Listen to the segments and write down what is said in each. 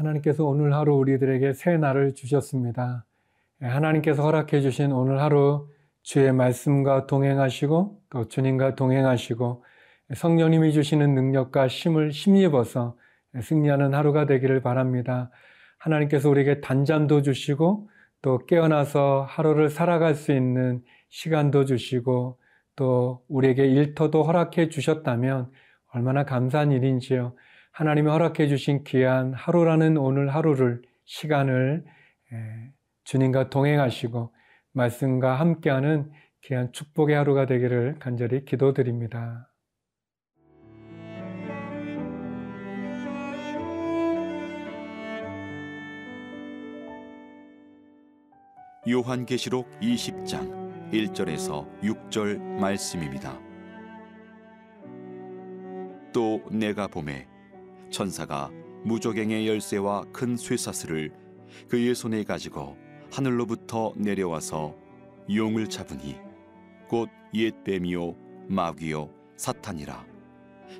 하나님께서 오늘 하루 우리들에게 새 날을 주셨습니다. 예, 하나님께서 허락해 주신 오늘 하루 주의 말씀과 동행하시고 또 주님과 동행하시고 성령님이 주시는 능력과 힘을 힘입어서 승리하는 하루가 되기를 바랍니다. 하나님께서 우리에게 단잠도 주시고 또 깨어나서 하루를 살아갈 수 있는 시간도 주시고 또 우리에게 일터도 허락해 주셨다면 얼마나 감사한 일인지요. 하나님이 허락해 주신 귀한 하루라는 오늘 하루를 시간을 주님과 동행하시고 말씀과 함께하는 귀한 축복의 하루가 되기를 간절히 기도드립니다. 요한계시록 20장 1절에서 6절 말씀입니다. 또 내가 봄에 천사가 무적행의 열쇠와 큰 쇠사슬을 그의 손에 가지고 하늘로부터 내려와서 용을 잡으니 곧 옛뱀이요 마귀요 사탄이라.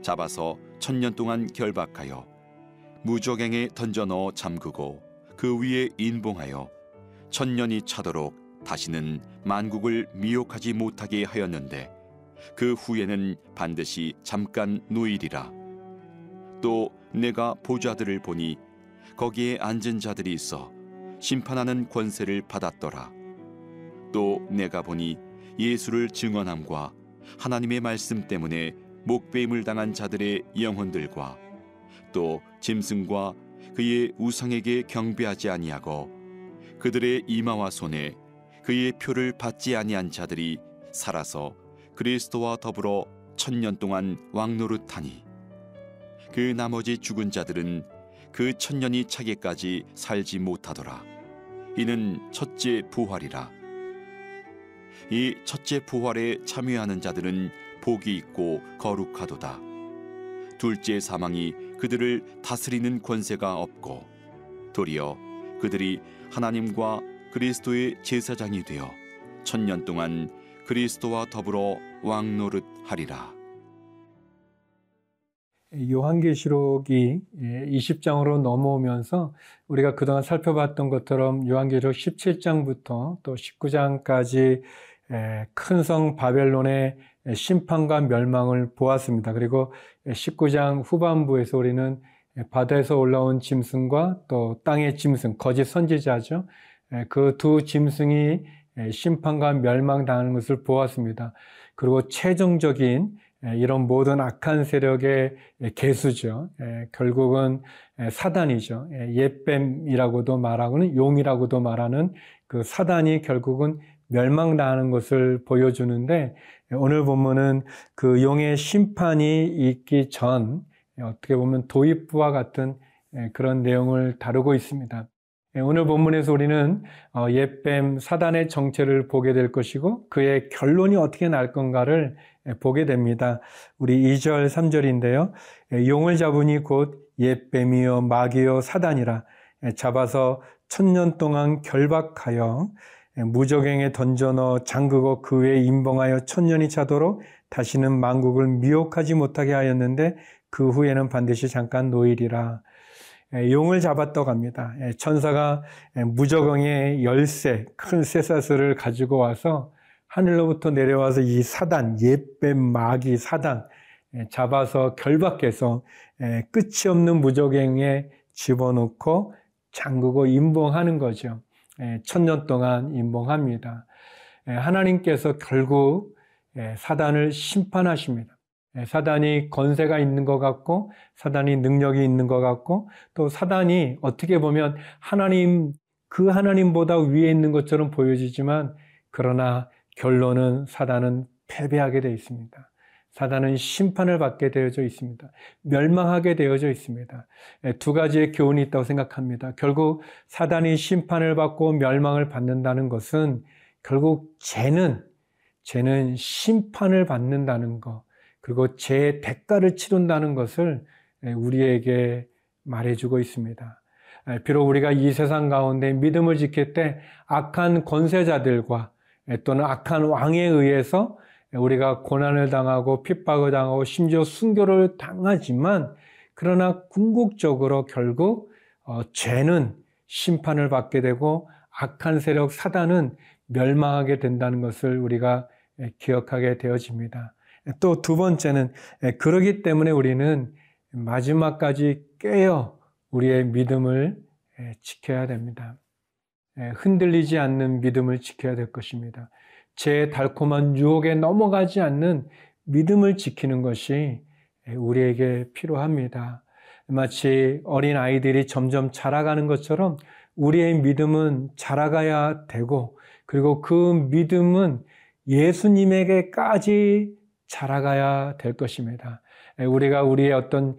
잡아서 천년 동안 결박하여 무적행에 던져 넣어 잠그고 그 위에 인봉하여 천년이 차도록 다시는 만국을 미혹하지 못하게 하였는데 그 후에는 반드시 잠깐 누이리라 또 내가 보좌들을 보니 거기에 앉은 자들이 있어 심판하는 권세를 받았더라. 또 내가 보니 예수를 증언함과 하나님의 말씀 때문에 목배임을 당한 자들의 영혼들과 또 짐승과 그의 우상에게 경배하지 아니하고 그들의 이마와 손에 그의 표를 받지 아니한 자들이 살아서 그리스도와 더불어 천년 동안 왕노릇하니 그 나머지 죽은 자들은 그 천년이 차기까지 살지 못하더라. 이는 첫째 부활이라. 이 첫째 부활에 참여하는 자들은 복이 있고 거룩하도다. 둘째 사망이 그들을 다스리는 권세가 없고 도리어 그들이 하나님과 그리스도의 제사장이 되어 천년 동안 그리스도와 더불어 왕노릇하리라. 요한계시록이 20장으로 예, 넘어오면서 우리가 그동안 살펴봤던 것처럼 요한계시록 17장부터 또 19장까지 큰 성 바벨론의 심판과 멸망을 보았습니다. 그리고 19장 후반부에서 우리는 바다에서 올라온 짐승과 또 땅의 짐승, 거짓 선지자죠. 그 두 짐승이 심판과 멸망당하는 것을 보았습니다. 그리고 최종적인 예, 이런 모든 악한 세력의 개수죠. 예, 결국은 예, 사단이죠. 옛뱀이라고도 말하고는 용이라고도 말하는 그 사단이 결국은 멸망당하는 것을 보여주는데 오늘 본문은 그 용의 심판이 있기 전 어떻게 보면 도입부와 같은 그런 내용을 다루고 있습니다. 오늘 본문에서 우리는 어, 옛뱀 사단의 정체를 보게 될 것이고 그의 결론이 어떻게 날 건가를 예, 보게 됩니다. 우리 2절, 3절인데요. 예, 용을 잡으니 곧 옛뱀이요, 마귀요, 사단이라 예, 잡아서 천년 동안 결박하여 무적행에 던져 넣어 잠그고 그 외에 임봉하여 천년이 차도록 다시는 만국을 미혹하지 못하게 하였는데 그 후에는 반드시 잠깐 노일이라. 용을 잡았다고 합니다. 천사가 무적행의 열쇠, 큰 쇠사슬을 가지고 와서 하늘로부터 내려와서 이 사단, 옛뱀 마귀 사단 예, 잡아서 결박해서 예, 끝이 없는 무적행에 집어넣고 잠그고 임봉하는 거죠. 예, 천년 동안 임봉합니다. 하나님께서 결국 사단을 심판하십니다. 사단이 건세가 있는 것 같고, 사단이 능력이 있는 것 같고, 또 사단이 어떻게 보면 하나님, 그 하나님보다 위에 있는 것처럼 보여지지만, 그러나 결론은 사단은 패배하게 되어 있습니다. 사단은 심판을 받게 되어져 있습니다. 멸망하게 되어져 있습니다. 예, 두 가지의 교훈이 있다고 생각합니다. 결국 사단이 심판을 받고 멸망을 받는다는 것은 결국 죄는 죄는 심판을 받는다는 것 그리고 죄의 대가를 치른다는 것을 예, 우리에게 말해주고 있습니다. 예, 비록 우리가 이 세상 가운데 믿음을 지킬 때 악한 권세자들과 또는 악한 왕에 의해서 우리가 고난을 당하고 핍박을 당하고 심지어 순교를 당하지만 그러나 궁극적으로 결국 어, 죄는 심판을 받게 되고 악한 세력 사단은 멸망하게 된다는 것을 우리가 기억하게 되어집니다. 또 두 번째는 그러기 때문에 우리는 마지막까지 깨어 우리의 믿음을 지켜야 됩니다. 흔들리지 않는 믿음을 지켜야 될 것입니다. 제 달콤한 유혹에 넘어가지 않는 믿음을 지키는 것이 우리에게 필요합니다. 마치 어린 아이들이 점점 자라가는 것처럼 우리의 믿음은 자라가야 되고 그리고 그 믿음은 예수님에게까지 자라가야 될 것입니다. 우리가 우리의 어떤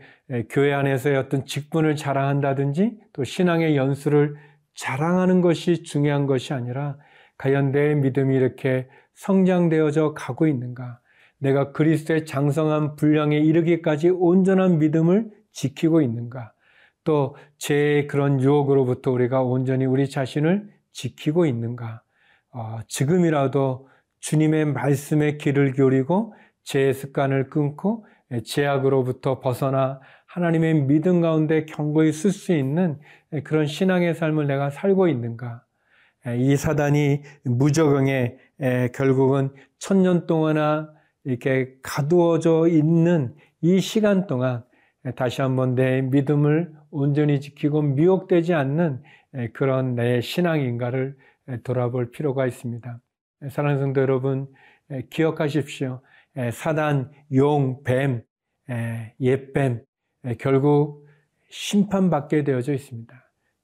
교회 안에서의 어떤 직분을 자랑한다든지 또 신앙의 연수를 자랑하는 것이 중요한 것이 아니라 과연 내 믿음이 이렇게 성장되어져 가고 있는가? 내가 그리스도의 장성한 분량에 이르기까지 온전한 믿음을 지키고 있는가? 또 제 그런 유혹으로부터 우리가 온전히 우리 자신을 지키고 있는가? 어, 지금이라도 주님의 말씀에 귀를 기울이고 제 습관을 끊고 제약으로부터 벗어나 하나님의 믿음 가운데 경고히 쓸 수 있는 그런 신앙의 삶을 내가 살고 있는가? 이 사단이 무적응에 결국은 천년 동안이나 이렇게 가두어져 있는 이 시간 동안 다시 한번 내 믿음을 온전히 지키고 미혹되지 않는 그런 내 신앙인가를 돌아볼 필요가 있습니다. 사랑하는 성도 여러분, 기억하십시오. 사단, 용, 뱀, 옛뱀, 결국 심판받게 되어져 있습니다.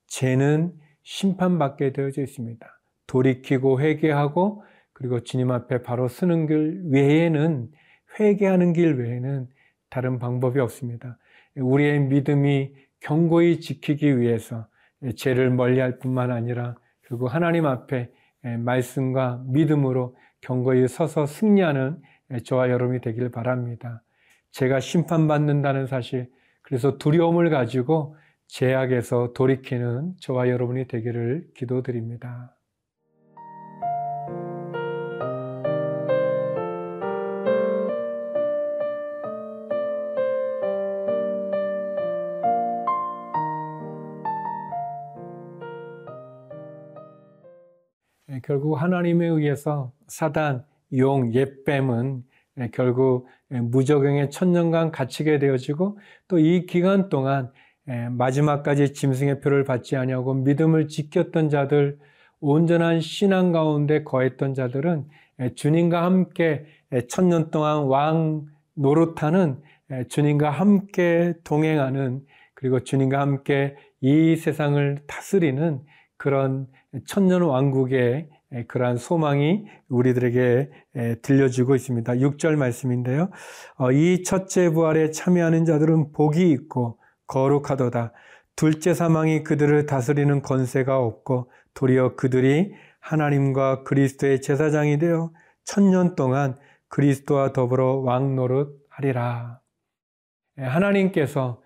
죄는 심판받게 되어져 있습니다. 돌이키고 회개하고 그리고 주님 앞에 바로 쓰는 길 외에는 회개하는 길 외에는 다른 방법이 없습니다. 우리의 믿음이 경고히 지키기 위해서 죄를 멀리할 뿐만 아니라 결국 하나님 앞에 말씀과 믿음으로 경고히 서서 승리하는 저와 여러분이 되길 바랍니다. 제가 심판받는다는 사실, 그래서 두려움을 가지고 제약에서 돌이키는 저와 여러분이 되기를 기도드립니다. 예, 결국 하나님에 의해서 사단, 용, 옛뱀은 예, 결국 무적용의 천년간 갇히게 되어지고 또 이 기간 동안 예, 마지막까지 짐승의 표를 받지 아니하고 믿음을 지켰던 자들, 온전한 신앙 가운데 거했던 자들은 주님과 함께 천년 동안 왕 노릇하는 주님과 함께 동행하는 그리고 주님과 함께 이 세상을 다스리는 그런 천년 왕국의 그러한 소망이 우리들에게 들려주고 있습니다. 6절 말씀인데요. 어, 이 첫째 부활에 참여하는 자들은 복이 있고 거룩하도다. 둘째 사망이 그들을 다스리는 권세가 없고 도리어 그들이 하나님과 그리스도의 제사장이 되어 천년 동안 그리스도와 더불어 왕 노릇 하리라. 하나님께서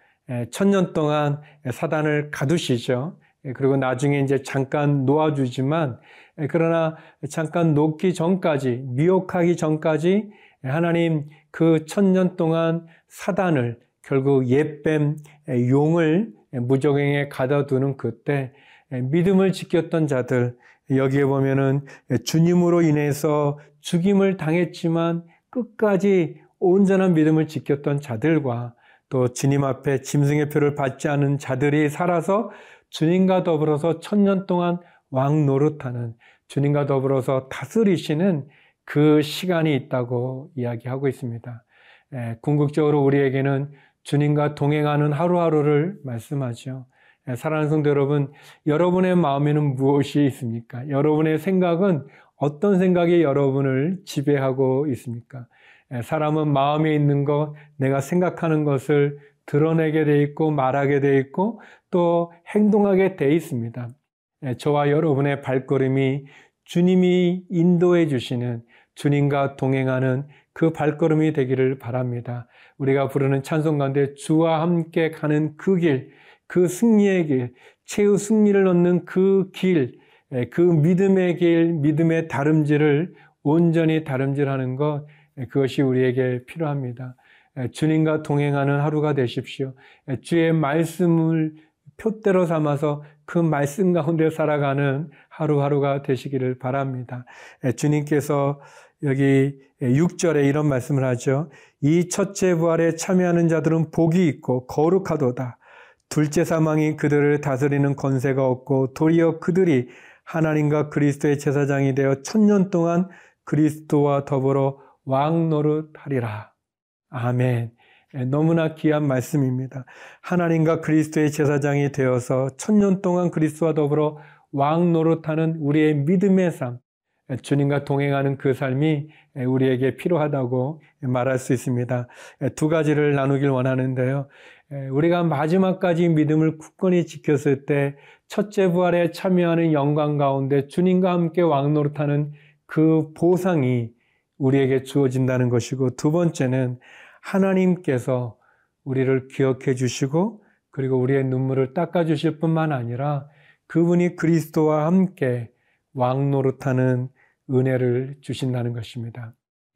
천년 동안 사단을 가두시죠. 예, 그리고 나중에 이제 잠깐 놓아주지만 예, 그러나 잠깐 놓기 전까지 미혹하기 전까지 하나님 그 천년 동안 사단을 결국 옛뱀 용을 무적행에 가둬두는 그때 믿음을 지켰던 자들 여기에 보면은 주님으로 인해서 죽임을 당했지만 끝까지 온전한 믿음을 지켰던 자들과 또 주님 앞에 짐승의 표를 받지 않은 자들이 살아서 주님과 더불어서 천년 동안 왕 노릇하는 주님과 더불어서 다스리시는 그 시간이 있다고 이야기하고 있습니다. 에, 궁극적으로 우리에게는 주님과 동행하는 하루하루를 말씀하죠. 에, 사랑하는 성도 여러분, 여러분의 마음에는 무엇이 있습니까? 여러분의 생각은 어떤 생각이 여러분을 지배하고 있습니까? 에, 사람은 마음에 있는 것, 내가 생각하는 것을 드러내게 돼 있고 말하게 돼 있고 또 행동하게 돼 있습니다. 예, 저와 여러분의 발걸음이 주님이 인도해 주시는 주님과 동행하는 그 발걸음이 되기를 바랍니다. 우리가 부르는 찬송 가운데 주와 함께 가는 그 길, 그 승리의 길, 최후 승리를 얻는 그 길, 예, 그 믿음의 길, 믿음의 다름질을 온전히 다름질하는 것, 예, 그것이 우리에게 필요합니다. 주님과 동행하는 하루가 되십시오. 주의 말씀을 표대로 삼아서 그 말씀 가운데 살아가는 하루하루가 되시기를 바랍니다. 예, 주님께서 여기 6절에 이런 말씀을 하죠. 이 첫째 부활에 참여하는 자들은 복이 있고 거룩하도다. 둘째 사망이 그들을 다스리는 권세가 없고 도리어 그들이 하나님과 그리스도의 제사장이 되어 천년 동안 그리스도와 더불어 왕 노릇하리라. 아멘. 예, 너무나 귀한 말씀입니다. 하나님과 그리스도의 제사장이 되어서 천년 동안 그리스도와 더불어 왕 노릇하는 우리의 믿음의 삶, 예, 주님과 동행하는 그 삶이 예, 우리에게 필요하다고 말할 수 있습니다. 두 가지를 나누길 원하는데요. 우리가 마지막까지 믿음을 굳건히 지켰을 때 첫째 부활에 참여하는 영광 가운데 주님과 함께 왕 노릇하는 그 보상이 우리에게 주어진다는 것이고 두 번째는 하나님께서 우리를 기억해 주시고 그리고 우리의 눈물을 닦아 주실 뿐만 아니라 그분이 그리스도와 함께 왕 노릇하는 은혜를 주신다는 것입니다.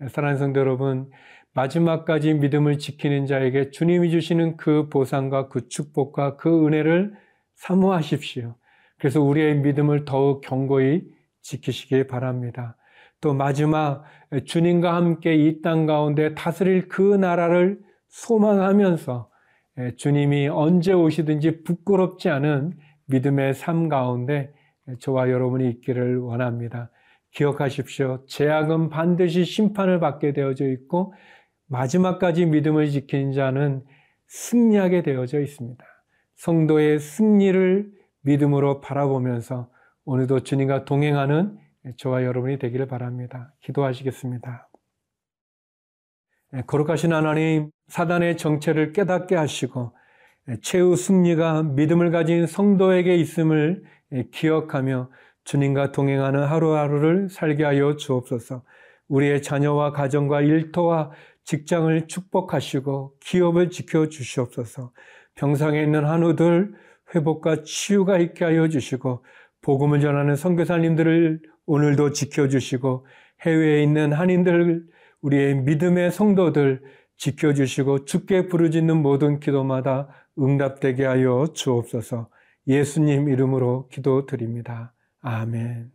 사랑하는 성도 여러분, 마지막까지 믿음을 지키는 자에게 주님이 주시는 그 보상과 그 축복과 그 은혜를 사모하십시오. 그래서 우리의 믿음을 더욱 견고히 지키시기 바랍니다. 또 마지막 주님과 함께 이 땅 가운데 다스릴 그 나라를 소망하면서 주님이 언제 오시든지 부끄럽지 않은 믿음의 삶 가운데 저와 여러분이 있기를 원합니다. 기억하십시오. 제약은 반드시 심판을 받게 되어져 있고 마지막까지 믿음을 지키는 자는 승리하게 되어져 있습니다. 성도의 승리를 믿음으로 바라보면서 오늘도 주님과 동행하는 저와 여러분이 되기를 바랍니다. 기도하시겠습니다. 네, 거룩하신 하나님, 사단의 정체를 깨닫게 하시고 네, 최후 승리가 믿음을 가진 성도에게 있음을 네, 기억하며 주님과 동행하는 하루하루를 살게 하여 주옵소서. 우리의 자녀와 가정과 일터와 직장을 축복하시고 기업을 지켜 주시옵소서. 병상에 있는 한우들 회복과 치유가 있게 하여 주시고 복음을 전하는 선교사님들을 오늘도 지켜주시고 해외에 있는 한인들 우리의 믿음의 성도들 지켜주시고 주께 부르짖는 모든 기도마다 응답되게 하여 주옵소서 예수님 이름으로 기도드립니다. 아멘.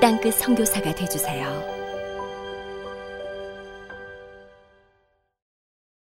땅끝 성교사가 되주세요